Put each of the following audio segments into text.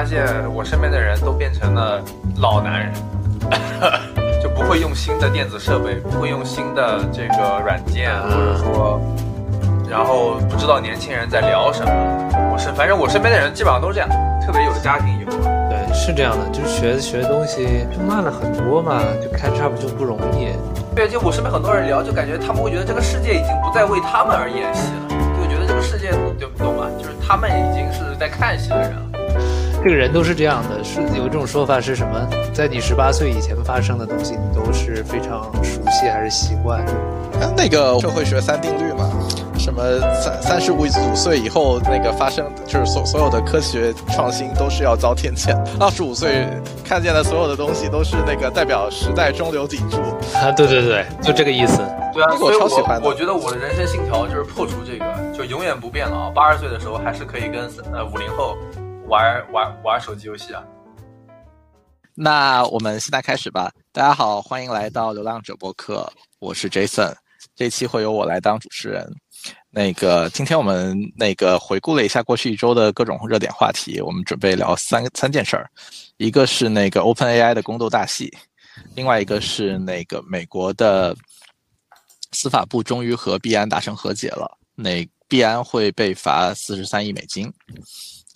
发现我身边的人都变成了老男人，就不会用新的电子设备，不会用新的这个软件，或者说，然后不知道年轻人在聊什么。我是反正我身边的人基本上都是这样，特别有了家庭以后。对，是这样的，就是学学东西就慢了很多嘛，就 catch up 就不容易。对，就我身边很多人聊，就感觉他们会觉得这个世界已经不再为他们而演戏了，就觉得这个世界，就懂吗？就是他们已经是在看戏的人了。这个人都是这样的，是有一种说法是什么？在你十八岁以前发生的东西，你都是非常熟悉还是习惯？那个社会学三定律嘛，什么三三十五五岁以后那个发生，就是所所有的科学创新都是要遭天谴。二十五岁看见的所有的东西都是那个代表时代中流砥柱啊！对对对，就这个意思。对啊，我超喜欢的。我觉得我的人生信条就是破除这个，就永远不变老。八十岁的时候还是可以跟呃五零后。玩玩玩手机游戏啊！那我们现在开始吧。大家好，欢迎来到流浪者播客，我是 Jason。这期会由我来当主持人。那个，今天我们那个回顾了一下过去一周的各种热点话题，我们准备聊三三件事儿。一个是那个 OpenAI 的宫斗大戏，另外一个是那个美国的司法部终于和币安达成和解了，那币安会被罚四十三亿美金。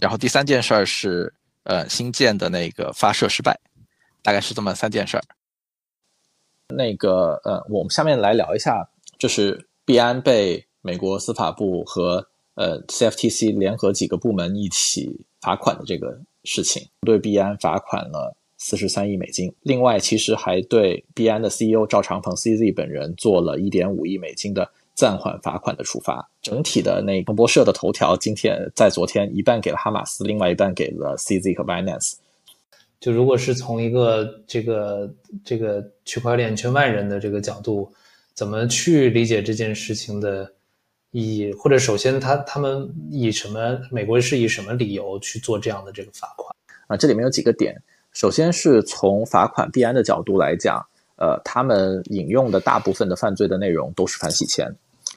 然后第三件事儿是，呃，新建的那个发射失败，大概是这么三件事儿。那个，呃，我们下面来聊一下，就是币安被美国司法部和呃 CFTC 联合几个部门一起罚款的这个事情，对币安罚款了四十三亿美金。另外，其实还对币安的 CEO 赵长鹏 CZ 本人做了一点五亿美金的。暂缓罚款的处罚，整体的那彭博社的头条今天在昨天一半给了哈马斯，另外一半给了 CZ 和 Binance。就如果是从一个这个这个区块链圈外人的这个角度，怎么去理解这件事情的意义？或者首先他他们以什么美国是以什么理由去做这样的这个罚款？啊，这里面有几个点。首先是从罚款币安的角度来讲，呃，他们引用的大部分的犯罪的内容都是反洗钱。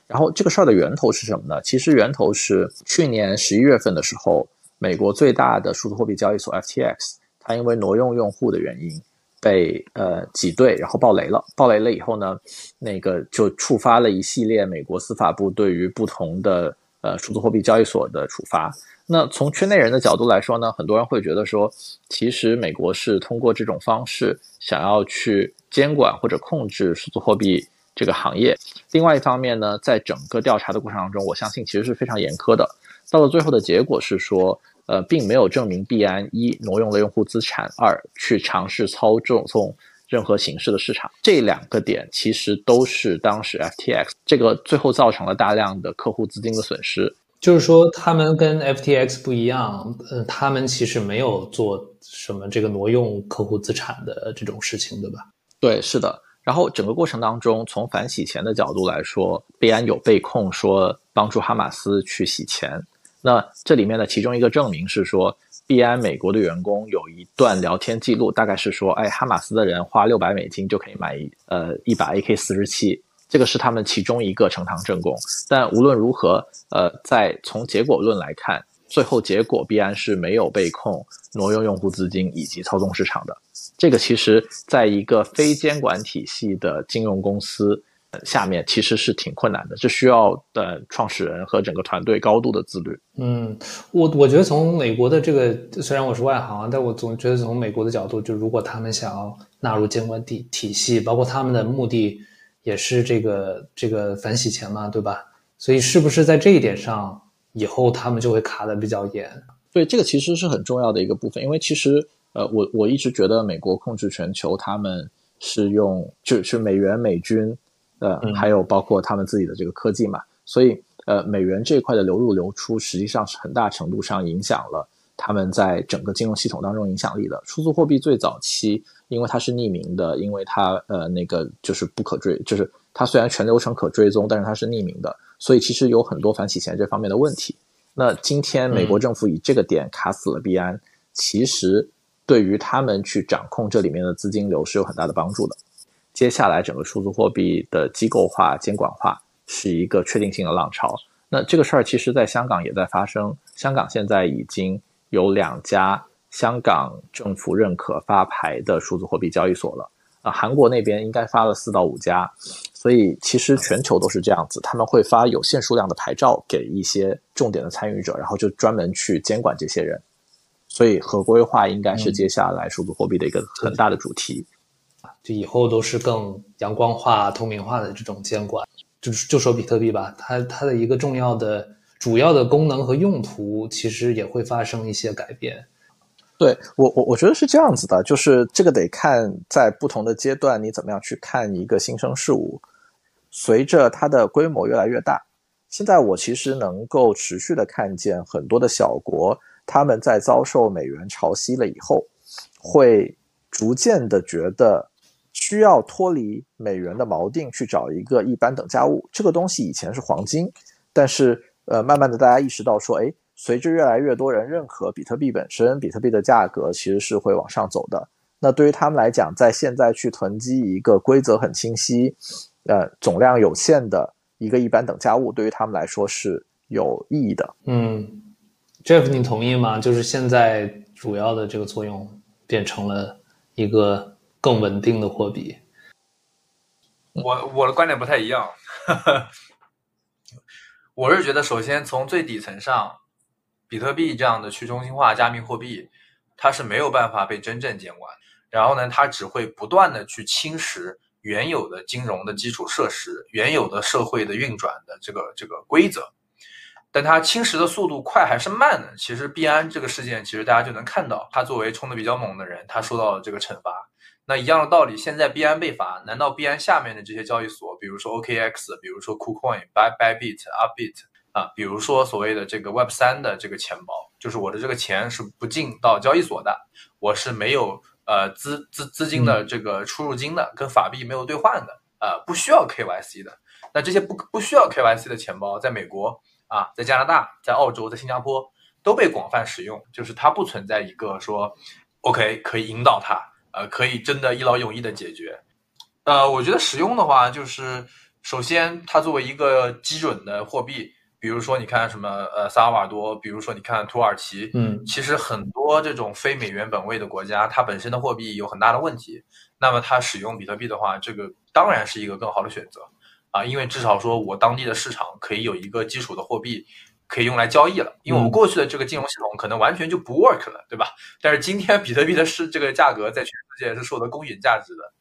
然后这个事儿的源头是什么呢？其实源头是去年十一月份的时候，美国最大的数字货币交易所 FTX，它因为挪用用户的原因被呃挤兑，然后爆雷了。爆雷了以后呢，那个就触发了一系列美国司法部对于不同的呃数字货币交易所的处罚。那从圈内人的角度来说呢，很多人会觉得说，其实美国是通过这种方式想要去监管或者控制数字货币。这个行业，另外一方面呢，在整个调查的过程当中，我相信其实是非常严苛的。到了最后的结果是说，呃，并没有证明币安一挪用了用户资产，二去尝试操纵从任何形式的市场。这两个点其实都是当时 FTX 这个最后造成了大量的客户资金的损失。就是说，他们跟 FTX 不一样，呃，他们其实没有做什么这个挪用客户资产的这种事情，对吧？对，是的。然后整个过程当中，从反洗钱的角度来说，币安有被控说帮助哈马斯去洗钱。那这里面的其中一个证明是说，币安美国的员工有一段聊天记录，大概是说，哎，哈马斯的人花六百美金就可以买一呃一把 AK 四十七，这个是他们其中一个呈堂证供。但无论如何，呃，在从结果论来看，最后结果必然是没有被控挪用用户资金以及操纵市场的。这个其实，在一个非监管体系的金融公司下面，其实是挺困难的。这需要的创始人和整个团队高度的自律。嗯，我我觉得从美国的这个，虽然我是外行，但我总觉得从美国的角度，就如果他们想要纳入监管体体系，包括他们的目的也是这个这个反洗钱嘛，对吧？所以是不是在这一点上，以后他们就会卡的比较严？对，这个其实是很重要的一个部分，因为其实。呃，我我一直觉得美国控制全球，他们是用就是美元、美军，呃，还有包括他们自己的这个科技嘛，所以呃，美元这一块的流入流出，实际上是很大程度上影响了他们在整个金融系统当中影响力的。数字货币最早期，因为它是匿名的，因为它呃那个就是不可追，就是它虽然全流程可追踪，但是它是匿名的，所以其实有很多反洗钱这方面的问题。那今天美国政府以这个点卡死了币安，其实。对于他们去掌控这里面的资金流是有很大的帮助的。接下来，整个数字货币的机构化、监管化是一个确定性的浪潮。那这个事儿其实在香港也在发生。香港现在已经有两家香港政府认可发牌的数字货币交易所了。啊，韩国那边应该发了四到五家，所以其实全球都是这样子，他们会发有限数量的牌照给一些重点的参与者，然后就专门去监管这些人。所以合规化应该是接下来数字货币的一个很大的主题。就以后都是更阳光化、透明化的这种监管。就就说比特币吧，它它的一个重要的、主要的功能和用途，其实也会发生一些改变。对我我我觉得是这样子的，就是这个得看在不同的阶段你怎么样去看一个新生事物。随着它的规模越来越大，现在我其实能够持续的看见很多的小国，他们在遭受美元潮汐了以后，会逐渐的觉得需要脱离美元的锚定，去找一个一般等价物。这个东西以前是黄金，但是呃，慢慢的大家意识到说，哎。随着越来越多人认可比特币本身，比特币的价格其实是会往上走的。那对于他们来讲，在现在去囤积一个规则很清晰、呃总量有限的一个一般等价物，对于他们来说是有意义的。嗯，Jeff，你同意吗？就是现在主要的这个作用变成了一个更稳定的货币。我我的观点不太一样，我是觉得首先从最底层上。比特币这样的去中心化加密货币，它是没有办法被真正监管。然后呢，它只会不断的去侵蚀原有的金融的基础设施、原有的社会的运转的这个这个规则。但它侵蚀的速度快还是慢呢？其实币安这个事件，其实大家就能看到，他作为冲的比较猛的人，他受到了这个惩罚。那一样的道理，现在币安被罚，难道币安下面的这些交易所，比如说 OKX，比如说 KuCoin、By Bybit、Upbit？啊，比如说所谓的这个 Web 三的这个钱包，就是我的这个钱是不进到交易所的，我是没有呃资资资金的这个出入金的，跟法币没有兑换的，呃，不需要 KYC 的。那这些不不需要 KYC 的钱包，在美国啊，在加拿大、在澳洲、在新加坡都被广泛使用，就是它不存在一个说 OK 可以引导它，呃，可以真的一劳永逸的解决。呃，我觉得使用的话，就是首先它作为一个基准的货币。比如说，你看什么呃，萨尔瓦多，比如说你看土耳其，嗯，其实很多这种非美元本位的国家，它本身的货币有很大的问题。那么它使用比特币的话，这个当然是一个更好的选择啊，因为至少说我当地的市场可以有一个基础的货币可以用来交易了。因为我们过去的这个金融系统可能完全就不 work 了，对吧？但是今天比特币的是这个价格在全世界是受到公允价值的。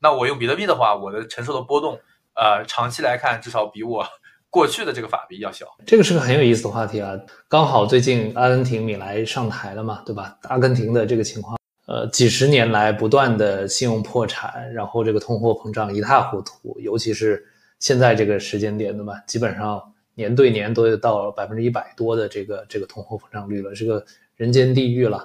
那我用比特币的话，我的承受的波动，呃，长期来看至少比我。过去的这个法币要小，这个是个很有意思的话题啊。刚好最近阿根廷米莱上台了嘛，对吧？阿根廷的这个情况，呃，几十年来不断的信用破产，然后这个通货膨胀一塌糊涂，尤其是现在这个时间点，对吧？基本上年对年都到百分之一百多的这个这个通货膨胀率了，是个人间地狱了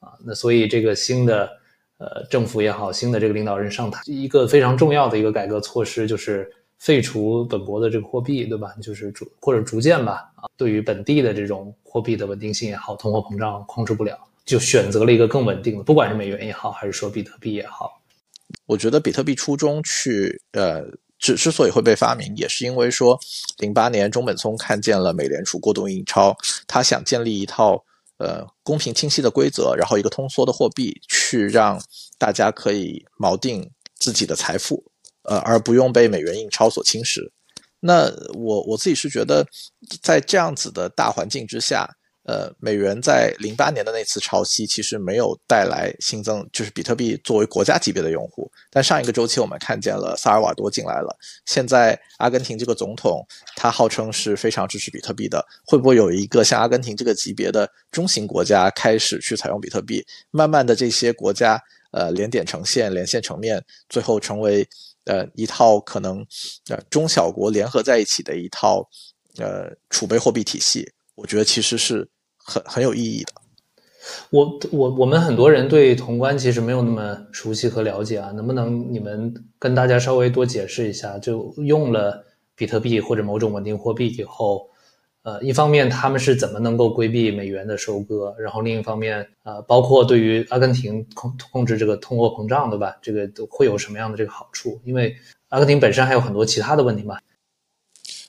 啊。那所以这个新的呃政府也好，新的这个领导人上台，一个非常重要的一个改革措施就是。废除本国的这个货币，对吧？就是逐或者逐渐吧，啊，对于本地的这种货币的稳定性也好，通货膨胀控制不了，就选择了一个更稳定的，不管是美元也好，还是说比特币也好。我觉得比特币初衷去，呃，之之所以会被发明，也是因为说，零八年中本聪看见了美联储过度印钞，他想建立一套呃公平清晰的规则，然后一个通缩的货币，去让大家可以锚定自己的财富。呃，而不用被美元印钞所侵蚀。那我我自己是觉得，在这样子的大环境之下，呃，美元在零八年的那次潮汐其实没有带来新增，就是比特币作为国家级别的用户。但上一个周期我们看见了萨尔瓦多进来了，现在阿根廷这个总统他号称是非常支持比特币的，会不会有一个像阿根廷这个级别的中型国家开始去采用比特币？慢慢的这些国家呃连点成线，连线成面，最后成为。呃，一套可能呃中小国联合在一起的一套呃储备货币体系，我觉得其实是很很有意义的。我我我们很多人对潼关其实没有那么熟悉和了解啊，能不能你们跟大家稍微多解释一下？就用了比特币或者某种稳定货币以后。呃，一方面他们是怎么能够规避美元的收割，然后另一方面，呃，包括对于阿根廷控控制这个通货膨胀，对吧？这个都会有什么样的这个好处？因为阿根廷本身还有很多其他的问题嘛。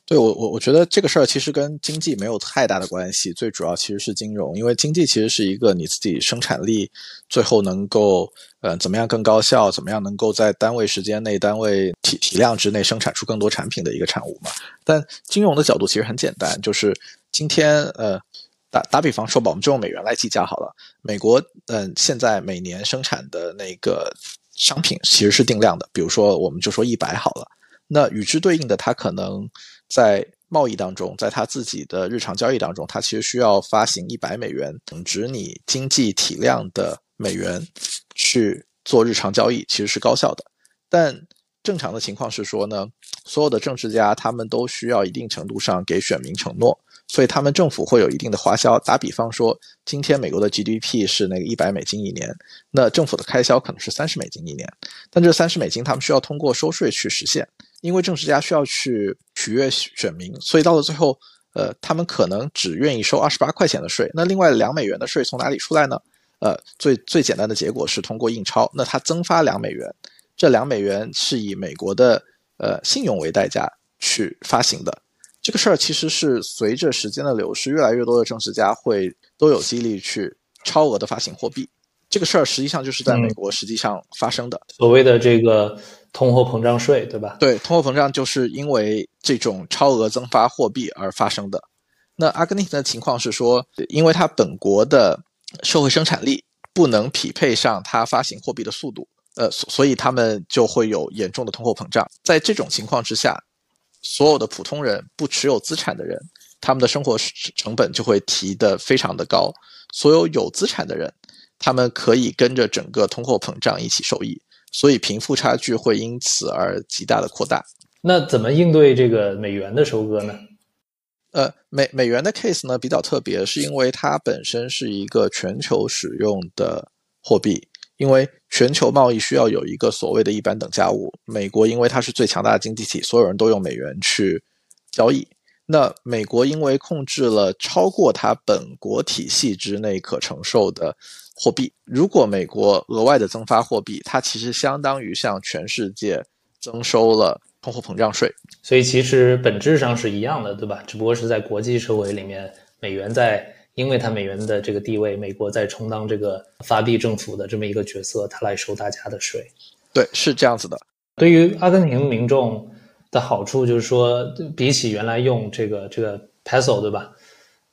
对我我我觉得这个事儿其实跟经济没有太大的关系，最主要其实是金融，因为经济其实是一个你自己生产力最后能够呃怎么样更高效，怎么样能够在单位时间内、单位体体量之内生产出更多产品的一个产物嘛。但金融的角度其实很简单，就是今天呃打打比方说吧，我们就用美元来计价好了。美国嗯现在每年生产的那个商品其实是定量的，比如说我们就说一百好了，那与之对应的它可能。在贸易当中，在他自己的日常交易当中，他其实需要发行一百美元，等值你经济体量的美元去做日常交易，其实是高效的。但正常的情况是说呢，所有的政治家他们都需要一定程度上给选民承诺，所以他们政府会有一定的花销。打比方说，今天美国的 GDP 是那个一百美金一年，那政府的开销可能是三十美金一年，但这三十美金他们需要通过收税去实现。因为政治家需要去取悦选民，所以到了最后，呃，他们可能只愿意收二十八块钱的税。那另外两美元的税从哪里出来呢？呃，最最简单的结果是通过印钞。那它增发两美元，这两美元是以美国的呃信用为代价去发行的。这个事儿其实是随着时间的流逝，越来越多的政治家会都有激励去超额的发行货币。这个事儿实际上就是在美国实际上发生的，所谓的这个。通货膨胀税，对吧？对，通货膨胀就是因为这种超额增发货币而发生的。那阿根廷的情况是说，因为它本国的社会生产力不能匹配上它发行货币的速度，呃，所所以他们就会有严重的通货膨胀。在这种情况之下，所有的普通人不持有资产的人，他们的生活成本就会提得非常的高。所有有资产的人，他们可以跟着整个通货膨胀一起受益。所以贫富差距会因此而极大的扩大。那怎么应对这个美元的收割呢？呃，美美元的 case 呢比较特别，是因为它本身是一个全球使用的货币，因为全球贸易需要有一个所谓的一般等价物。美国因为它是最强大的经济体，所有人都用美元去交易。那美国因为控制了超过它本国体系之内可承受的。货币，如果美国额外的增发货币，它其实相当于向全世界增收了通货膨胀税。所以其实本质上是一样的，对吧？只不过是在国际社会里面，美元在因为它美元的这个地位，美国在充当这个发币政府的这么一个角色，它来收大家的税。对，是这样子的。对于阿根廷民众的好处就是说，比起原来用这个这个 peso，对吧？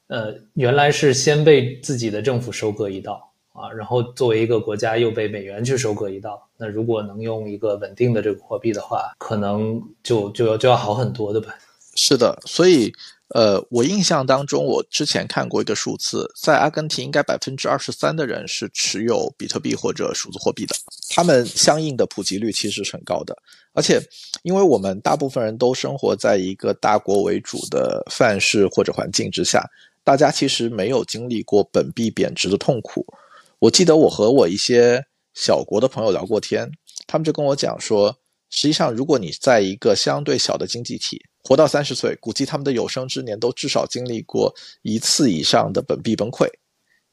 呃，原来是先被自己的政府收割一道。啊，然后作为一个国家又被美元去收割一道，那如果能用一个稳定的这个货币的话，可能就就要就要好很多对吧？是的，所以呃，我印象当中，我之前看过一个数字，在阿根廷应该百分之二十三的人是持有比特币或者数字货币的，他们相应的普及率其实是很高的。而且，因为我们大部分人都生活在一个大国为主的范式或者环境之下，大家其实没有经历过本币贬值的痛苦。我记得我和我一些小国的朋友聊过天，他们就跟我讲说，实际上如果你在一个相对小的经济体活到三十岁，估计他们的有生之年都至少经历过一次以上的本币崩溃。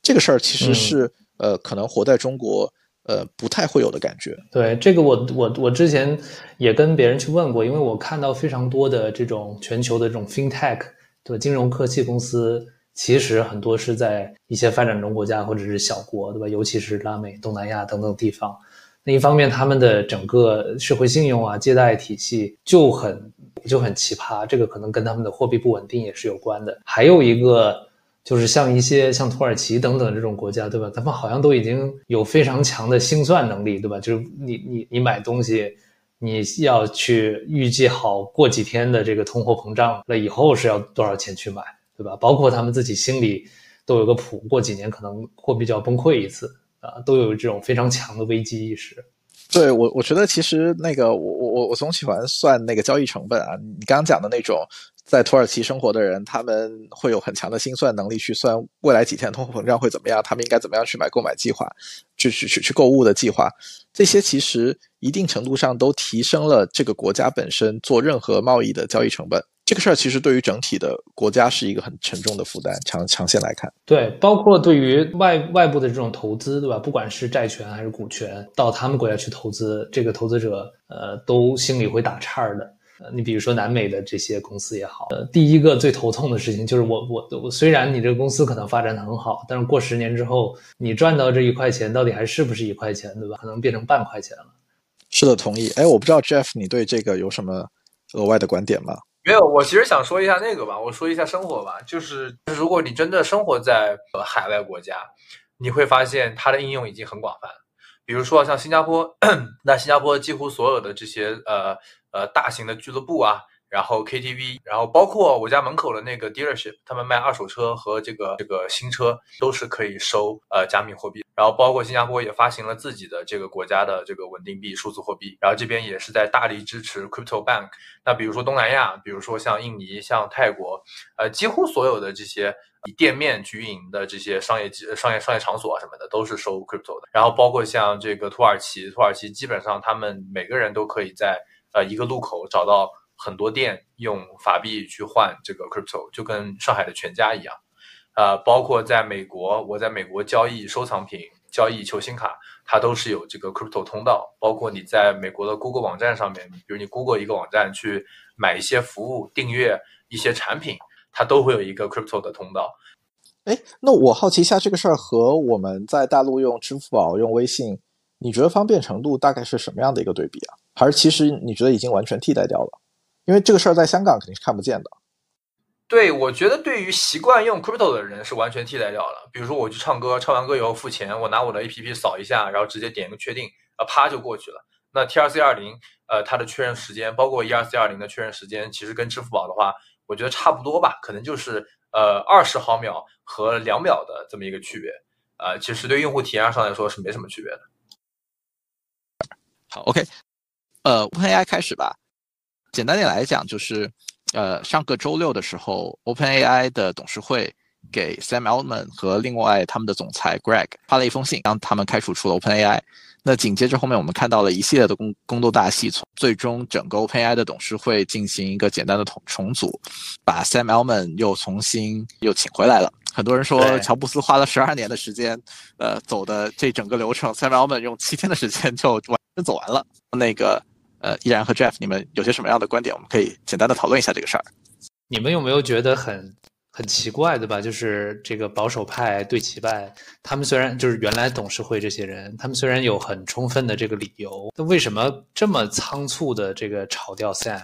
这个事儿其实是呃，可能活在中国呃不太会有的感觉。对这个，我我我之前也跟别人去问过，因为我看到非常多的这种全球的这种 FinTech 对金融科技公司。其实很多是在一些发展中国家或者是小国，对吧？尤其是拉美、东南亚等等地方。那一方面，他们的整个社会信用啊、借贷体系就很就很奇葩，这个可能跟他们的货币不稳定也是有关的。还有一个就是像一些像土耳其等等这种国家，对吧？他们好像都已经有非常强的心算能力，对吧？就是你你你买东西，你要去预计好过几天的这个通货膨胀了以后是要多少钱去买。对吧？包括他们自己心里都有个谱，过几年可能货币就要崩溃一次啊，都有这种非常强的危机意识。对我，我觉得其实那个我我我我总喜欢算那个交易成本啊。你刚刚讲的那种在土耳其生活的人，他们会有很强的心算能力去算未来几天通货膨胀会怎么样，他们应该怎么样去买购买计划，去去去去购物的计划。这些其实一定程度上都提升了这个国家本身做任何贸易的交易成本。这个事儿其实对于整体的国家是一个很沉重的负担，长长线来看。对，包括对于外外部的这种投资，对吧？不管是债权还是股权，到他们国家去投资，这个投资者呃都心里会打颤儿的。呃，你比如说南美的这些公司也好，呃，第一个最头痛的事情就是我我我虽然你这个公司可能发展的很好，但是过十年之后，你赚到这一块钱到底还是不是一块钱，对吧？可能变成半块钱了。是的，同意。哎，我不知道 Jeff 你对这个有什么额外的观点吗？没有，我其实想说一下那个吧，我说一下生活吧，就是如果你真的生活在呃海外国家，你会发现它的应用已经很广泛。比如说像新加坡，那新加坡几乎所有的这些呃呃大型的俱乐部啊。然后 KTV，然后包括我家门口的那个 dealership，他们卖二手车和这个这个新车都是可以收呃加密货币。然后包括新加坡也发行了自己的这个国家的这个稳定币数字货币。然后这边也是在大力支持 crypto bank。那比如说东南亚，比如说像印尼、像泰国，呃，几乎所有的这些以店面去运营的这些商业商业商业场所啊什么的，都是收 crypto 的。然后包括像这个土耳其，土耳其基本上他们每个人都可以在呃一个路口找到。很多店用法币去换这个 crypto，就跟上海的全家一样，呃，包括在美国，我在美国交易收藏品、交易球星卡，它都是有这个 crypto 通道。包括你在美国的 Google 网站上面，比如你 Google 一个网站去买一些服务、订阅一些产品，它都会有一个 crypto 的通道。哎，那我好奇一下，这个事儿和我们在大陆用支付宝、用微信，你觉得方便程度大概是什么样的一个对比啊？还是其实你觉得已经完全替代掉了？因为这个事儿在香港肯定是看不见的。对，我觉得对于习惯用 crypto 的人是完全替代掉了。比如说我去唱歌，唱完歌以后付钱，我拿我的 APP 扫一下，然后直接点一个确定，啊，啪就过去了。那 TRC 二零，呃，它的确认时间，包括 ERC 二零的确认时间，其实跟支付宝的话，我觉得差不多吧，可能就是呃二十毫秒和两秒的这么一个区别。呃，其实对用户体验上来说是没什么区别的。好，OK，呃，OpenAI 开始吧。简单点来讲，就是，呃，上个周六的时候，OpenAI 的董事会给 Sam Altman 和另外他们的总裁 Greg 发了一封信，让他们开除出了 OpenAI。那紧接着后面我们看到了一系列的工工作大戏，从最终整个 OpenAI 的董事会进行一个简单的重重组，把 Sam Altman 又重新又请回来了。很多人说乔布斯花了十二年的时间，呃，走的这整个流程，Sam Altman 用七天的时间就完全走完了。那个。呃，依然和 Jeff，你们有些什么样的观点？我们可以简单的讨论一下这个事儿。你们有没有觉得很很奇怪，对吧？就是这个保守派对齐派，他们虽然就是原来董事会这些人，他们虽然有很充分的这个理由，那为什么这么仓促的这个炒掉 Sam？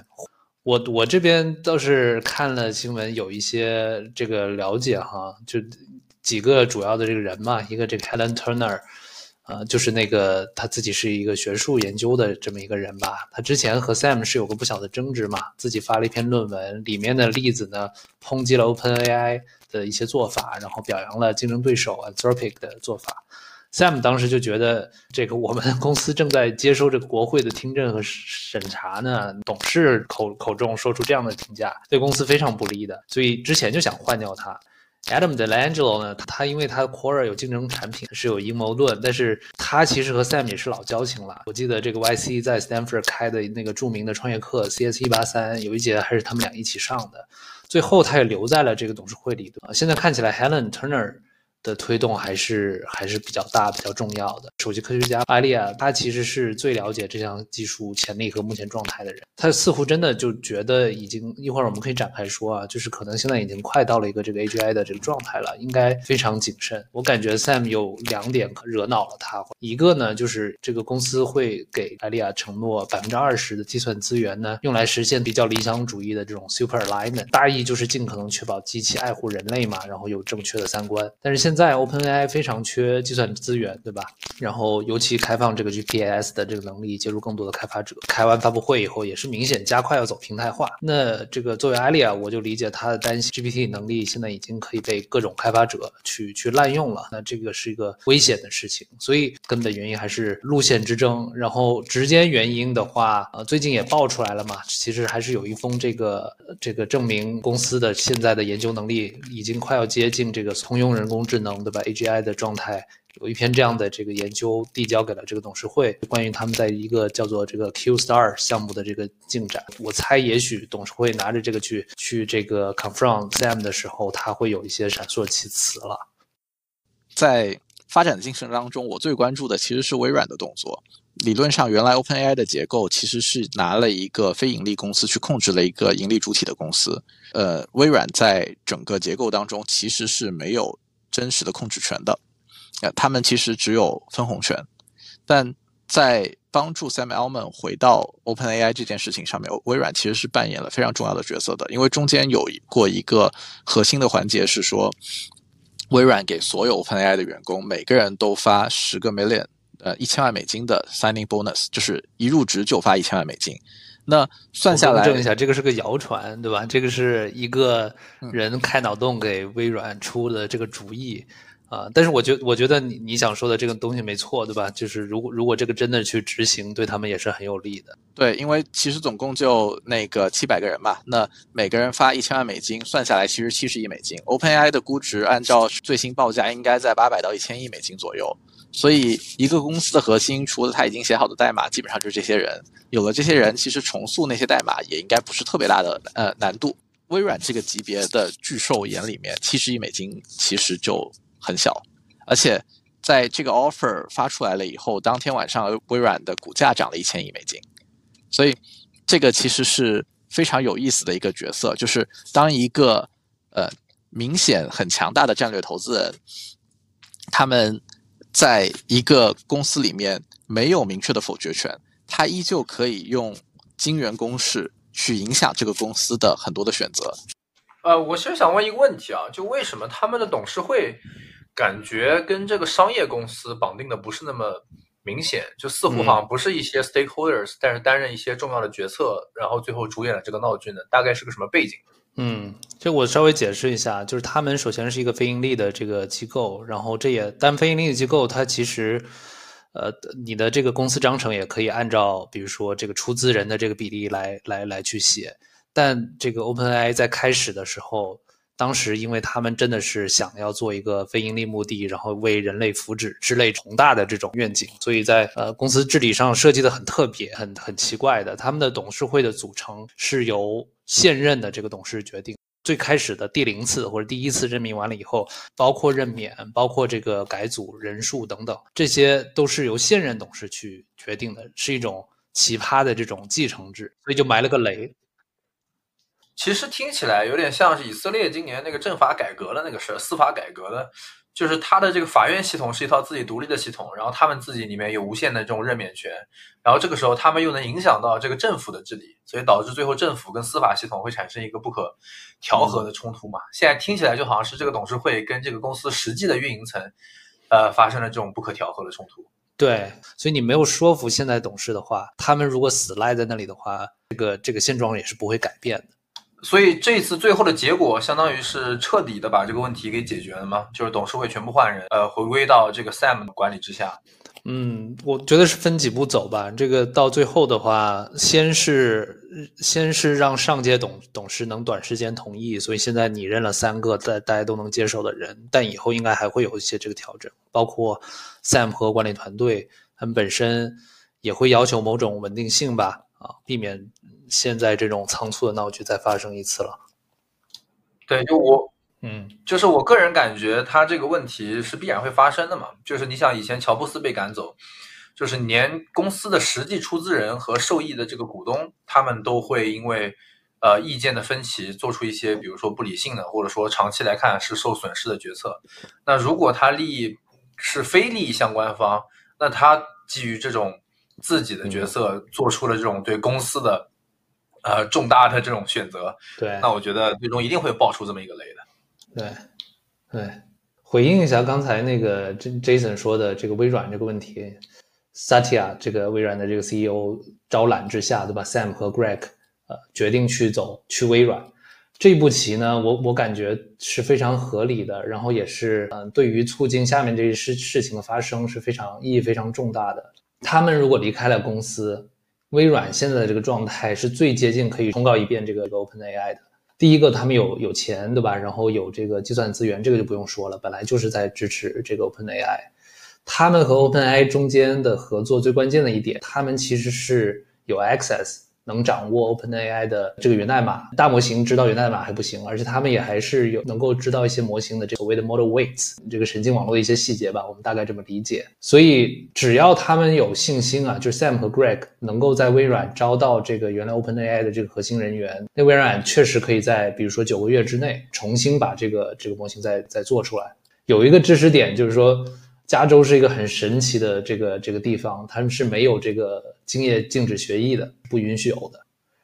我我这边倒是看了新闻，有一些这个了解哈，就几个主要的这个人嘛，一个这个 Helen Turner。呃，就是那个他自己是一个学术研究的这么一个人吧。他之前和 Sam 是有个不小的争执嘛，自己发了一篇论文，里面的例子呢抨击了 OpenAI 的一些做法，然后表扬了竞争对手 Anthropic 的做法。Sam 当时就觉得，这个我们公司正在接受这个国会的听证和审查呢，董事口口中说出这样的评价，对公司非常不利的，所以之前就想换掉他。Adam Delangelo 呢？他因为他 Quora 有竞争产品是有阴谋论，但是他其实和 Sam 也是老交情了。我记得这个 YC 在 Stanford 开的那个著名的创业课 CS 一八三，有一节还是他们俩一起上的。最后他也留在了这个董事会里。现在看起来 Helen Turner。的推动还是还是比较大、比较重要的。首席科学家艾利亚，他其实是最了解这项技术潜力和目前状态的人。他似乎真的就觉得已经一会儿我们可以展开说啊，就是可能现在已经快到了一个这个 AGI 的这个状态了，应该非常谨慎。我感觉 Sam 有两点惹恼了他，一个呢就是这个公司会给艾利亚承诺百分之二十的计算资源呢，用来实现比较理想主义的这种 super alignment，大意就是尽可能确保机器爱护人类嘛，然后有正确的三观。但是现在在 OpenAI 非常缺计算资源，对吧？然后尤其开放这个 GPS 的这个能力，接入更多的开发者。开完发布会以后，也是明显加快要走平台化。那这个作为 Alia，我就理解他的担心，GPT 能力现在已经可以被各种开发者去去滥用了。那这个是一个危险的事情。所以根本原因还是路线之争。然后直接原因的话，呃，最近也爆出来了嘛，其实还是有一封这个这个证明公司的现在的研究能力已经快要接近这个通用人工智智能，对吧？AGI 的状态有一篇这样的这个研究递交给了这个董事会，关于他们在一个叫做这个 Q Star 项目的这个进展。我猜也许董事会拿着这个去去这个 confront Sam 的时候，他会有一些闪烁其词了。在发展的进程当中，我最关注的其实是微软的动作。理论上，原来 OpenAI 的结构其实是拿了一个非盈利公司去控制了一个盈利主体的公司。呃，微软在整个结构当中其实是没有真实的控制权的，呃，他们其实只有分红权。但在帮助 Sam Altman 回到 OpenAI 这件事情上面，微软其实是扮演了非常重要的角色的，因为中间有过一个核心的环节是说，微软给所有 OpenAI 的员工每个人都发十个 million。呃，一千万美金的 signing bonus 就是一入职就发一千万美金，那算下来，证一下，这个是个谣传，对吧？这个是一个人开脑洞给微软出的这个主意啊。但是我觉，我觉得你你想说的这个东西没错，对吧？就是如果如果这个真的去执行，对他们也是很有利的。对，因为其实总共就那个七百个人嘛，那每个人发一千万美金，算下来其实七十亿美金。OpenAI 的估值按照最新报价应该在八百到一千亿美金左右。所以，一个公司的核心，除了他已经写好的代码，基本上就是这些人。有了这些人，其实重塑那些代码也应该不是特别大的呃难度。微软这个级别的巨兽眼里面，七十亿美金其实就很小。而且，在这个 offer 发出来了以后，当天晚上微软的股价涨了一千亿美金。所以，这个其实是非常有意思的一个角色，就是当一个呃明显很强大的战略投资人，他们。在一个公司里面没有明确的否决权，他依旧可以用金元公式去影响这个公司的很多的选择。呃，我其实想问一个问题啊，就为什么他们的董事会感觉跟这个商业公司绑定的不是那么明显？就似乎好像不是一些 stakeholders，但是担任一些重要的决策，然后最后主演了这个闹剧呢？大概是个什么背景？嗯，这我稍微解释一下，就是他们首先是一个非盈利的这个机构，然后这也但非盈利的机构，它其实，呃，你的这个公司章程也可以按照比如说这个出资人的这个比例来来来去写，但这个 OpenAI 在开始的时候，当时因为他们真的是想要做一个非盈利目的，然后为人类福祉之类宏大的这种愿景，所以在呃公司治理上设计的很特别，很很奇怪的，他们的董事会的组成是由。现任的这个董事决定，最开始的第零次或者第一次任命完了以后，包括任免、包括这个改组人数等等，这些都是由现任董事去决定的，是一种奇葩的这种继承制，所以就埋了个雷。其实听起来有点像是以色列今年那个政法改革的那个事儿，司法改革的。就是他的这个法院系统是一套自己独立的系统，然后他们自己里面有无限的这种任免权，然后这个时候他们又能影响到这个政府的治理，所以导致最后政府跟司法系统会产生一个不可调和的冲突嘛。现在听起来就好像是这个董事会跟这个公司实际的运营层，呃，发生了这种不可调和的冲突。对，所以你没有说服现在董事的话，他们如果死赖在那里的话，这个这个现状也是不会改变的。所以这次最后的结果，相当于是彻底的把这个问题给解决了吗？就是董事会全部换人，呃，回归到这个 Sam 的管理之下。嗯，我觉得是分几步走吧。这个到最后的话，先是先是让上届董董事能短时间同意，所以现在你认了三个在大家都能接受的人，但以后应该还会有一些这个调整，包括 Sam 和管理团队他们本身也会要求某种稳定性吧，啊，避免。现在这种仓促的闹剧再发生一次了，对，就我，嗯，就是我个人感觉，他这个问题是必然会发生的嘛。就是你想，以前乔布斯被赶走，就是连公司的实际出资人和受益的这个股东，他们都会因为呃意见的分歧，做出一些比如说不理性的，或者说长期来看是受损失的决策。那如果他利益是非利益相关方，那他基于这种自己的角色，做出了这种对公司的。呃，重大的这种选择，对，那我觉得最终一定会爆出这么一个雷的。对，对，回应一下刚才那个 Jason 说的这个微软这个问题，Satya 这个微软的这个 CEO 招揽之下，对吧？Sam 和 Greg 呃决定去走去微软这一步棋呢，我我感觉是非常合理的，然后也是嗯，对于促进下面这些事事情的发生是非常意义非常重大的。他们如果离开了公司。微软现在的这个状态是最接近可以通告一遍这个 OpenAI 的。第一个，他们有有钱，对吧？然后有这个计算资源，这个就不用说了，本来就是在支持这个 OpenAI。他们和 OpenAI 中间的合作最关键的一点，他们其实是有 access 能掌握 OpenAI 的这个源代码，大模型知道源代码还不行，而且他们也还是有能够知道一些模型的这所谓的 model weights，这个神经网络的一些细节吧，我们大概这么理解。所以只要他们有信心啊，就是 Sam 和 Greg 能够在微软招到这个原来 OpenAI 的这个核心人员，那微软确实可以在比如说九个月之内重新把这个这个模型再再做出来。有一个知识点就是说。加州是一个很神奇的这个这个地方，他们是没有这个竞业禁止协议的，不允许有的。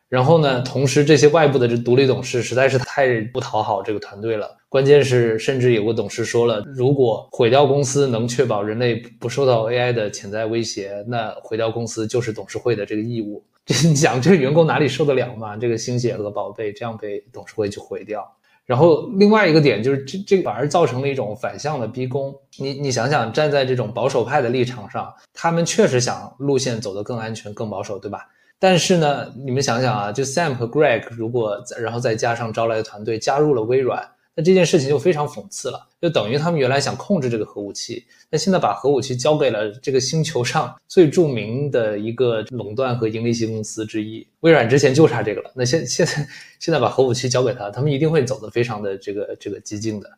然后呢，同时这些外部的这独立董事实在是太不讨好这个团队了。关键是，甚至有个董事说了，如果毁掉公司能确保人类不受到 AI 的潜在威胁，那毁掉公司就是董事会的这个义务。这你想，这个员工哪里受得了嘛？这个心血和宝贝这样被董事会就毁掉。然后另外一个点就是，这这反而造成了一种反向的逼宫。你你想想，站在这种保守派的立场上，他们确实想路线走得更安全、更保守，对吧？但是呢，你们想想啊，就 Sam 和 Greg 如果然后再加上招来的团队加入了微软。那这件事情就非常讽刺了，就等于他们原来想控制这个核武器，那现在把核武器交给了这个星球上最著名的一个垄断和盈利性公司之一，微软之前就差这个了。那现现在现在把核武器交给他，他们一定会走得非常的这个这个激进的。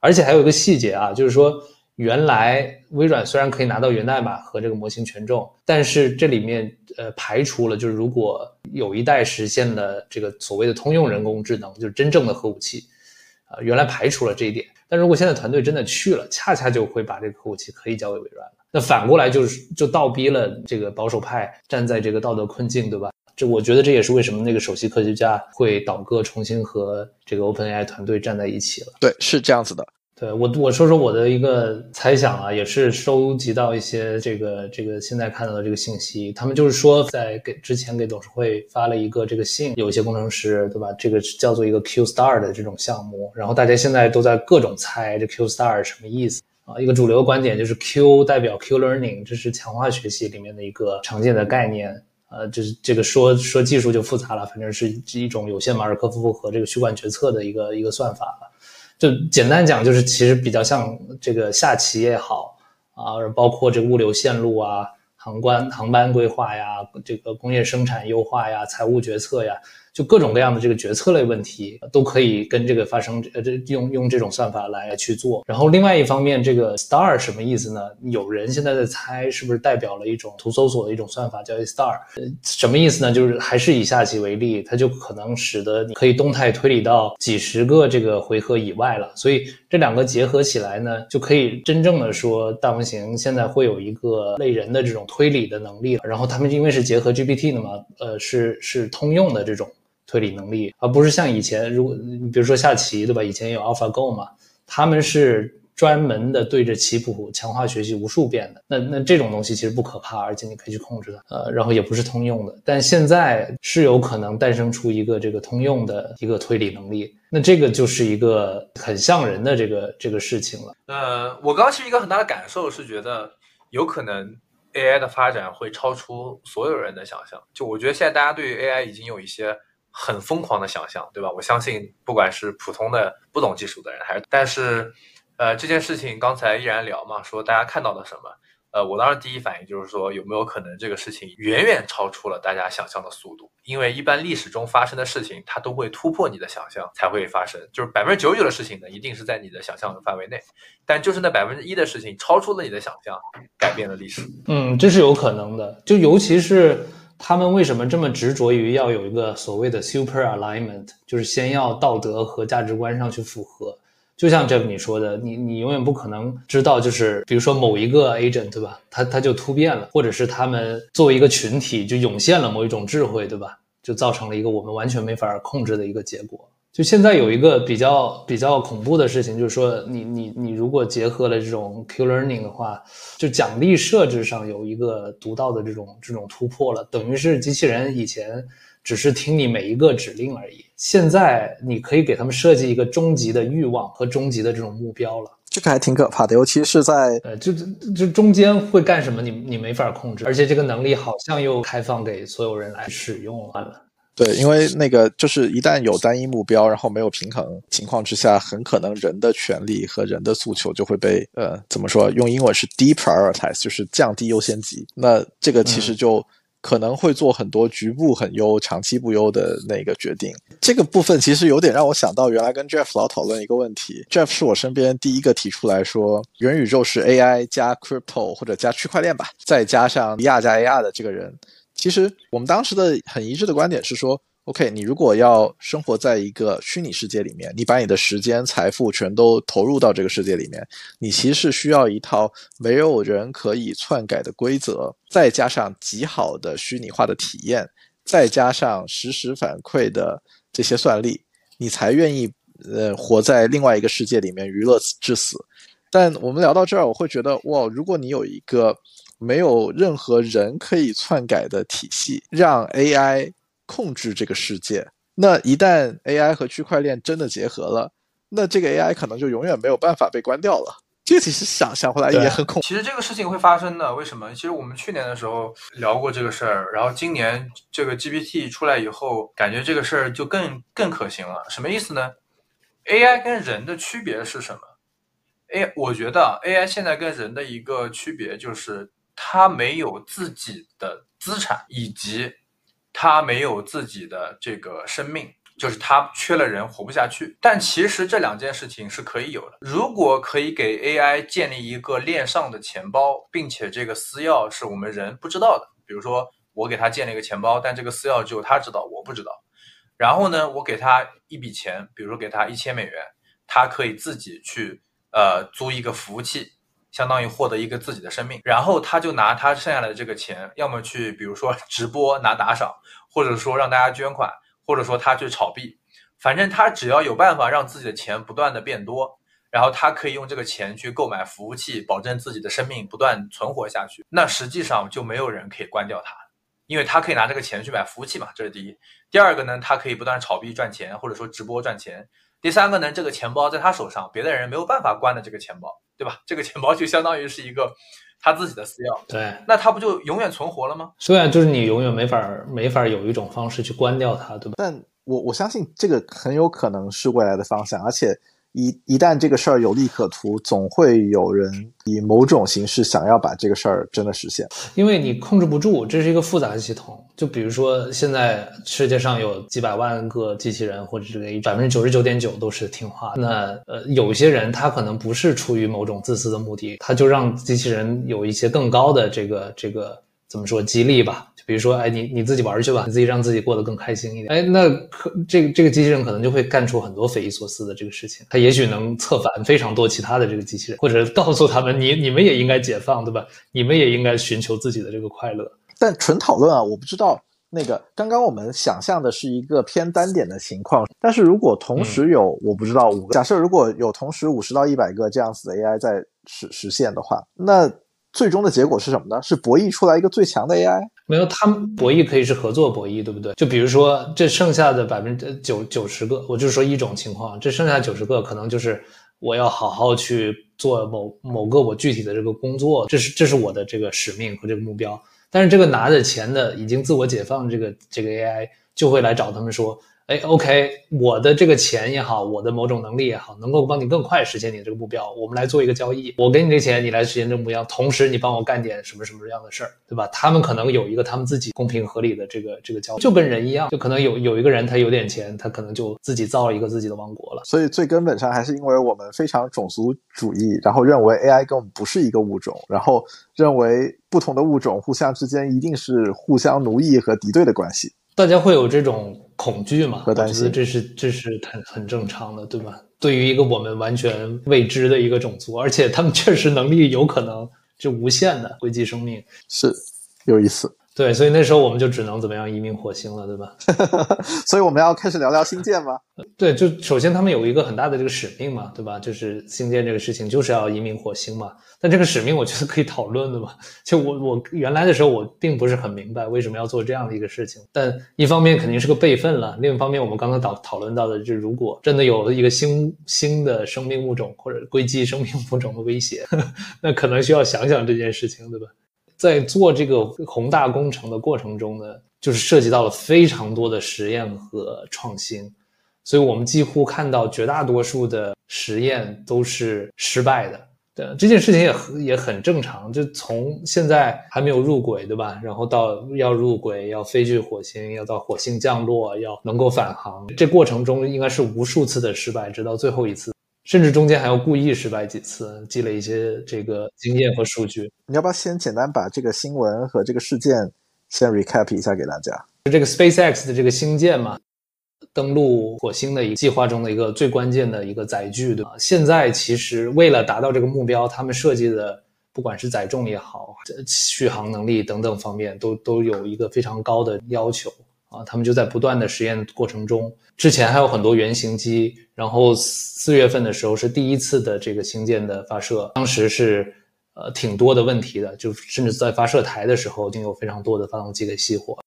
而且还有一个细节啊，就是说原来微软虽然可以拿到源代码和这个模型权重，但是这里面呃排除了，就是如果有一代实现了这个所谓的通用人工智能，就是真正的核武器。啊，原来排除了这一点，但如果现在团队真的去了，恰恰就会把这个核武器可以交给微软了。那反过来就是就倒逼了这个保守派站在这个道德困境，对吧？这我觉得这也是为什么那个首席科学家会倒戈，重新和这个 OpenAI 团队站在一起了。对，是这样子的。对我我说说我的一个猜想啊，也是收集到一些这个这个现在看到的这个信息，他们就是说在给之前给董事会发了一个这个信，有一些工程师对吧？这个叫做一个 Q Star 的这种项目，然后大家现在都在各种猜这 Q Star 什么意思啊？一个主流观点就是 Q 代表 Q Learning，这是强化学习里面的一个常见的概念，呃，就是这个说说技术就复杂了，反正是一种有限马尔科夫和这个虚幻决策的一个一个算法了。就简单讲，就是其实比较像这个下棋也好啊，包括这个物流线路啊、航班航班规划呀、这个工业生产优化呀、财务决策呀。就各种各样的这个决策类问题都可以跟这个发生呃这用用这种算法来去做。然后另外一方面，这个 star 什么意思呢？有人现在在猜是不是代表了一种图搜索的一种算法叫 star，呃什么意思呢？就是还是以下棋为例，它就可能使得你可以动态推理到几十个这个回合以外了。所以这两个结合起来呢，就可以真正的说大模型现在会有一个类人的这种推理的能力了。然后他们因为是结合 GPT 的嘛，呃是是通用的这种。推理能力，而不是像以前，如果你比如说下棋，对吧？以前有 AlphaGo 嘛，他们是专门的对着棋谱强化学习无数遍的。那那这种东西其实不可怕，而且你可以去控制它，呃，然后也不是通用的。但现在是有可能诞生出一个这个通用的一个推理能力，那这个就是一个很像人的这个这个事情了。呃，我刚刚其实一个很大的感受是觉得有可能 AI 的发展会超出所有人的想象。就我觉得现在大家对于 AI 已经有一些。很疯狂的想象，对吧？我相信，不管是普通的不懂技术的人，还是但是，呃，这件事情刚才依然聊嘛，说大家看到了什么？呃，我当时第一反应就是说，有没有可能这个事情远远超出了大家想象的速度？因为一般历史中发生的事情，它都会突破你的想象才会发生。就是百分之九十九的事情呢，一定是在你的想象的范围内，但就是那百分之一的事情超出了你的想象，改变了历史。嗯，这是有可能的，就尤其是。他们为什么这么执着于要有一个所谓的 super alignment，就是先要道德和价值观上去符合？就像 Jeff 你说的，你你永远不可能知道，就是比如说某一个 agent 对吧，他他就突变了，或者是他们作为一个群体就涌现了某一种智慧对吧，就造成了一个我们完全没法控制的一个结果。就现在有一个比较比较恐怖的事情，就是说你你你如果结合了这种 Q learning 的话，就奖励设置上有一个独到的这种这种突破了，等于是机器人以前只是听你每一个指令而已，现在你可以给他们设计一个终极的欲望和终极的这种目标了。这个还挺可怕的，尤其是在呃，就就中间会干什么，你你没法控制，而且这个能力好像又开放给所有人来使用了。对，因为那个就是一旦有单一目标，然后没有平衡情况之下，很可能人的权利和人的诉求就会被呃怎么说？用英文是 deprioritize，就是降低优先级。那这个其实就可能会做很多局部很优、长期不优的那个决定。这个部分其实有点让我想到，原来跟 Jeff 老讨论一个问题。Jeff 是我身边第一个提出来说，元宇宙是 AI 加 crypto 或者加区块链吧，再加上亚加 AR 的这个人。其实我们当时的很一致的观点是说。OK，你如果要生活在一个虚拟世界里面，你把你的时间、财富全都投入到这个世界里面，你其实是需要一套没有人可以篡改的规则，再加上极好的虚拟化的体验，再加上实时反馈的这些算力，你才愿意呃活在另外一个世界里面娱乐至死。但我们聊到这儿，我会觉得哇，如果你有一个没有任何人可以篡改的体系，让 AI。控制这个世界，那一旦 AI 和区块链真的结合了，那这个 AI 可能就永远没有办法被关掉了。这个其实想想回来也很恐。其实这个事情会发生的，为什么？其实我们去年的时候聊过这个事儿，然后今年这个 GPT 出来以后，感觉这个事儿就更更可行了。什么意思呢？AI 跟人的区别是什么？A，我觉得 AI 现在跟人的一个区别就是，它没有自己的资产以及。他没有自己的这个生命，就是他缺了人活不下去。但其实这两件事情是可以有的。如果可以给 AI 建立一个链上的钱包，并且这个私钥是我们人不知道的，比如说我给他建了一个钱包，但这个私钥只有他知道，我不知道。然后呢，我给他一笔钱，比如说给他一千美元，他可以自己去呃租一个服务器。相当于获得一个自己的生命，然后他就拿他剩下来的这个钱，要么去比如说 直播拿打赏，或者说让大家捐款，或者说他去炒币，反正他只要有办法让自己的钱不断的变多，然后他可以用这个钱去购买服务器，保证自己的生命不断存活下去。那实际上就没有人可以关掉他，因为他可以拿这个钱去买服务器嘛，这是第一。第二个呢，他可以不断炒币赚钱，或者说直播赚钱。第三个呢，这个钱包在他手上，别的人没有办法关的这个钱包，对吧？这个钱包就相当于是一个他自己的私钥，对，那他不就永远存活了吗？虽然就是你永远没法没法有一种方式去关掉它，对吧？但我我相信这个很有可能是未来的方向，而且。一一旦这个事儿有利可图，总会有人以某种形式想要把这个事儿真的实现。因为你控制不住，这是一个复杂的系统。就比如说，现在世界上有几百万个机器人，或者这个百分之九十九点九都是听话。那呃，有些人他可能不是出于某种自私的目的，他就让机器人有一些更高的这个这个怎么说激励吧。比如说，哎，你你自己玩去吧，你自己让自己过得更开心一点。哎，那可这个这个机器人可能就会干出很多匪夷所思的这个事情。它也许能策反非常多其他的这个机器人，或者告诉他们，你你们也应该解放，对吧？你们也应该寻求自己的这个快乐。但纯讨论啊，我不知道那个刚刚我们想象的是一个偏单点的情况，但是如果同时有，我不知道五个假设，如果有同时五十到一百个这样子的 AI 在实实现的话，那。最终的结果是什么呢？是博弈出来一个最强的 AI？没有，他们博弈可以是合作博弈，对不对？就比如说这剩下的百分之九九十个，我就说一种情况，这剩下九十个可能就是我要好好去做某某个我具体的这个工作，这是这是我的这个使命和这个目标。但是这个拿着钱的已经自我解放这个这个 AI 就会来找他们说。哎，OK，我的这个钱也好，我的某种能力也好，能够帮你更快实现你这个目标。我们来做一个交易，我给你这钱，你来实现这个目标，同时你帮我干点什么什么样的事儿，对吧？他们可能有一个他们自己公平合理的这个这个交易，就跟人一样，就可能有有一个人他有点钱，他可能就自己造了一个自己的王国了。所以最根本上还是因为我们非常种族主义，然后认为 AI 跟我们不是一个物种，然后认为不同的物种互相之间一定是互相奴役和敌对的关系。大家会有这种恐惧嘛？我觉得这是这是很很正常的，对吧？对于一个我们完全未知的一个种族，而且他们确实能力有可能是无限的，硅基生命是有意思。对，所以那时候我们就只能怎么样移民火星了，对吧？所以我们要开始聊聊星舰吗？对，就首先他们有一个很大的这个使命嘛，对吧？就是星舰这个事情就是要移民火星嘛。但这个使命我觉得可以讨论的嘛。就我我原来的时候我并不是很明白为什么要做这样的一个事情。但一方面肯定是个备份了，另一方面我们刚刚讨讨论到的，就如果真的有一个新新的生命物种或者硅基生命物种的威胁，那可能需要想想这件事情，对吧？在做这个宏大工程的过程中呢，就是涉及到了非常多的实验和创新，所以我们几乎看到绝大多数的实验都是失败的，对，这件事情也很也很正常。就从现在还没有入轨，对吧？然后到要入轨，要飞去火星，要到火星降落，要能够返航，这过程中应该是无数次的失败，直到最后一次，甚至中间还要故意失败几次，积累一些这个经验和数据。你要不要先简单把这个新闻和这个事件先 recap 一下给大家？这个 SpaceX 的这个星舰嘛。登陆火星的一个计划中的一个最关键的一个载具，对吧？现在其实为了达到这个目标，他们设计的不管是载重也好，续航能力等等方面，都都有一个非常高的要求啊。他们就在不断的实验过程中，之前还有很多原型机，然后四月份的时候是第一次的这个星舰的发射，当时是呃挺多的问题的，就甚至在发射台的时候，已经有非常多的发动机给熄火。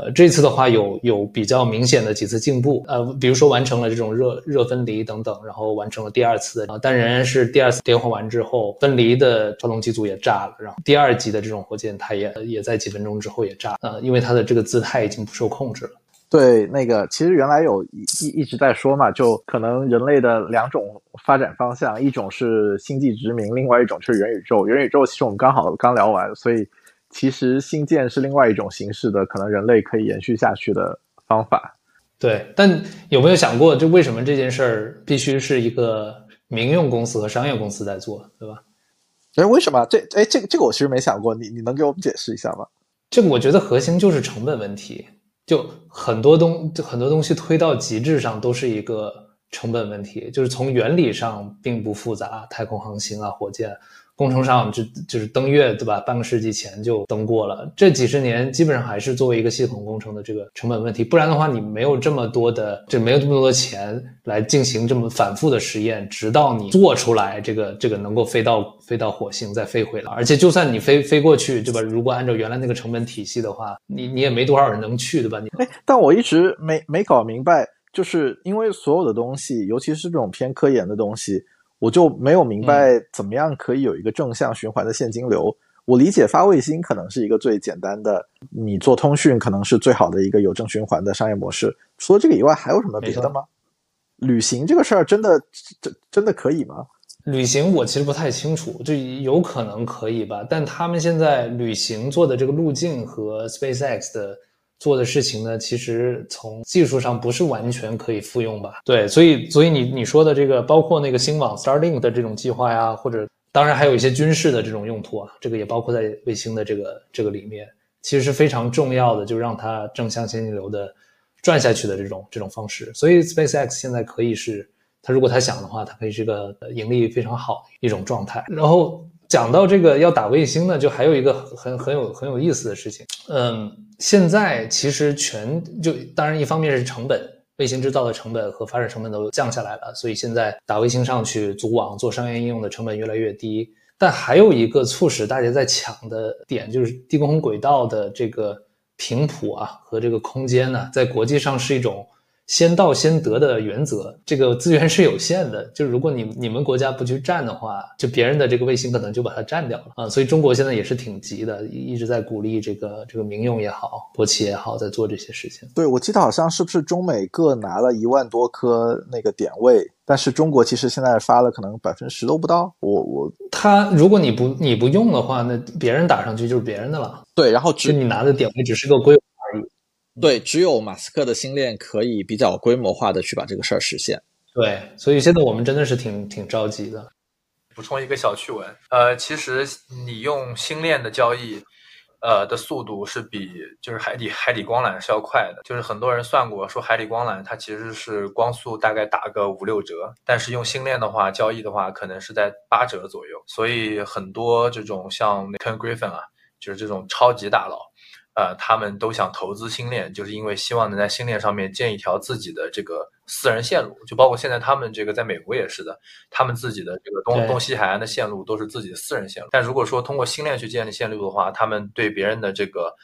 呃，这次的话有有比较明显的几次进步，呃，比如说完成了这种热热分离等等，然后完成了第二次的，但仍然是第二次点火完之后，分离的发动机组也炸了，然后第二级的这种火箭它也也在几分钟之后也炸，呃，因为它的这个姿态已经不受控制了。对，那个其实原来有一一直在说嘛，就可能人类的两种发展方向，一种是星际殖民，另外一种就是元宇宙。元宇宙其实我们刚好刚聊完，所以。其实新建是另外一种形式的，可能人类可以延续下去的方法。对，但有没有想过，就为什么这件事儿必须是一个民用公司和商业公司在做，对吧？哎，为什么？这哎，这个这个我其实没想过，你你能给我们解释一下吗？这个我觉得核心就是成本问题，就很多东很多东西推到极致上都是一个成本问题，就是从原理上并不复杂，太空航行啊，火箭。工程上就就是登月，对吧？半个世纪前就登过了。这几十年基本上还是作为一个系统工程的这个成本问题，不然的话，你没有这么多的，就没有这么多的钱来进行这么反复的实验，直到你做出来这个这个能够飞到飞到火星再飞回来。而且就算你飞飞过去，对吧？如果按照原来那个成本体系的话，你你也没多少人能去，对吧？你哎，但我一直没没搞明白，就是因为所有的东西，尤其是这种偏科研的东西。我就没有明白怎么样可以有一个正向循环的现金流。我理解发卫星可能是一个最简单的，你做通讯可能是最好的一个有正循环的商业模式。除了这个以外，还有什么别的吗？旅行这个事儿真的真真的可以吗？旅行我其实不太清楚，就有可能可以吧。但他们现在旅行做的这个路径和 SpaceX 的。做的事情呢，其实从技术上不是完全可以复用吧？对，所以所以你你说的这个，包括那个星网 Starlink 的这种计划呀，或者当然还有一些军事的这种用途啊，这个也包括在卫星的这个这个里面，其实是非常重要的，就让它正向现金流的转下去的这种这种方式。所以 SpaceX 现在可以是，它如果它想的话，它可以是个盈利非常好的一种状态。然后。讲到这个要打卫星呢，就还有一个很很有很有意思的事情。嗯，现在其实全就当然一方面是成本，卫星制造的成本和发射成本都降下来了，所以现在打卫星上去组网做商业应用的成本越来越低。但还有一个促使大家在抢的点，就是低空轨道的这个频谱啊和这个空间呢，在国际上是一种。先到先得的原则，这个资源是有限的。就如果你你们国家不去占的话，就别人的这个卫星可能就把它占掉了啊。所以中国现在也是挺急的，一直在鼓励这个这个民用也好，国企也好，在做这些事情。对，我记得好像是不是中美各拿了一万多颗那个点位，但是中国其实现在发了可能百分之十都不到。我我他如果你不你不用的话，那别人打上去就是别人的了。对，然后就你拿的点位只是个规。对，只有马斯克的星链可以比较规模化的去把这个事儿实现。对，所以现在我们真的是挺挺着急的。补充一个小趣闻，呃，其实你用星链的交易，呃的速度是比就是海底海底光缆是要快的。就是很多人算过，说海底光缆它其实是光速大概打个五六折，但是用星链的话交易的话，可能是在八折左右。所以很多这种像 Ken Griffin 啊，就是这种超级大佬。呃，他们都想投资星链，就是因为希望能在星链上面建一条自己的这个私人线路，就包括现在他们这个在美国也是的，他们自己的这个东东西海岸的线路都是自己的私人线路。但如果说通过星链去建立线路的话，他们对别人的这个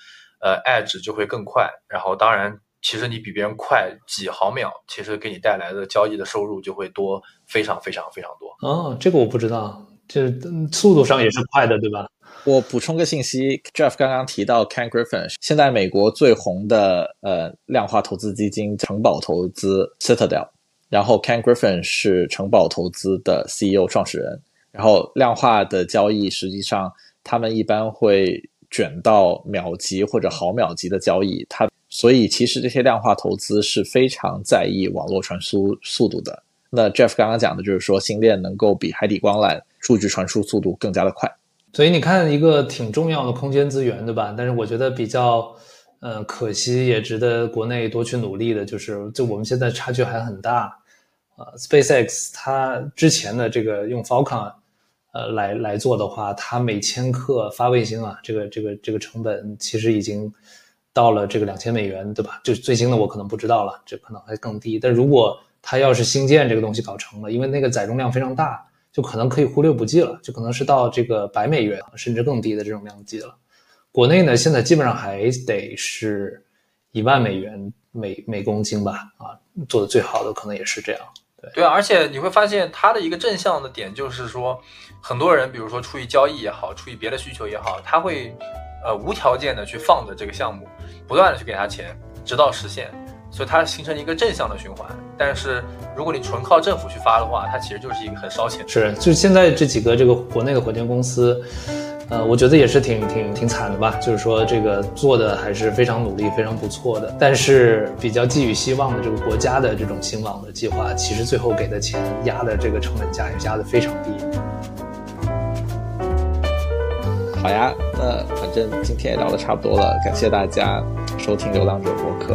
呃 edge 就会更快。然后当然，其实你比别人快几毫秒，其实给你带来的交易的收入就会多非常非常非常多。哦，这个我不知道，就是速度上也是快的，对吧？我补充个信息，Jeff 刚刚提到 Ken Griffin，现在美国最红的呃量化投资基金城堡投资 Citadel，然后 Ken Griffin 是城堡投资的 CEO 创始人，然后量化的交易实际上他们一般会卷到秒级或者毫秒级的交易，它所以其实这些量化投资是非常在意网络传输速度的。那 Jeff 刚刚讲的就是说，星链能够比海底光缆数据传输速度更加的快。所以你看，一个挺重要的空间资源，对吧？但是我觉得比较，呃，可惜也值得国内多去努力的，就是就我们现在差距还很大。呃，SpaceX 它之前的这个用 Falcon，呃，来来做的话，它每千克发卫星啊，这个这个这个成本其实已经到了这个两千美元，对吧？就最新的我可能不知道了，这可能还更低。但如果它要是新建这个东西搞成了，因为那个载重量非常大。就可能可以忽略不计了，就可能是到这个百美元甚至更低的这种量级了。国内呢，现在基本上还得是一万美元每每公斤吧，啊，做的最好的可能也是这样。对对啊，而且你会发现它的一个正向的点就是说，很多人比如说出于交易也好，出于别的需求也好，他会呃无条件的去放着这个项目，不断的去给他钱，直到实现。所以它形成一个正向的循环，但是如果你纯靠政府去发的话，它其实就是一个很烧钱。是，就现在这几个这个国内的火箭公司，呃，我觉得也是挺挺挺惨的吧。就是说这个做的还是非常努力、非常不错的，但是比较寄予希望的这个国家的这种新网的计划，其实最后给的钱压的这个成本价也压的非常低。好呀，那反正今天也聊的差不多了，感谢大家收听《流浪者播客》。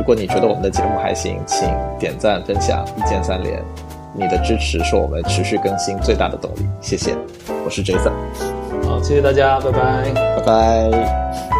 呃，如果你觉得我们的节目还行，请点赞、分享，一键三连。你的支持是我们持续更新最大的动力，谢谢。我是 Jason，好，谢谢大家，拜拜，拜拜。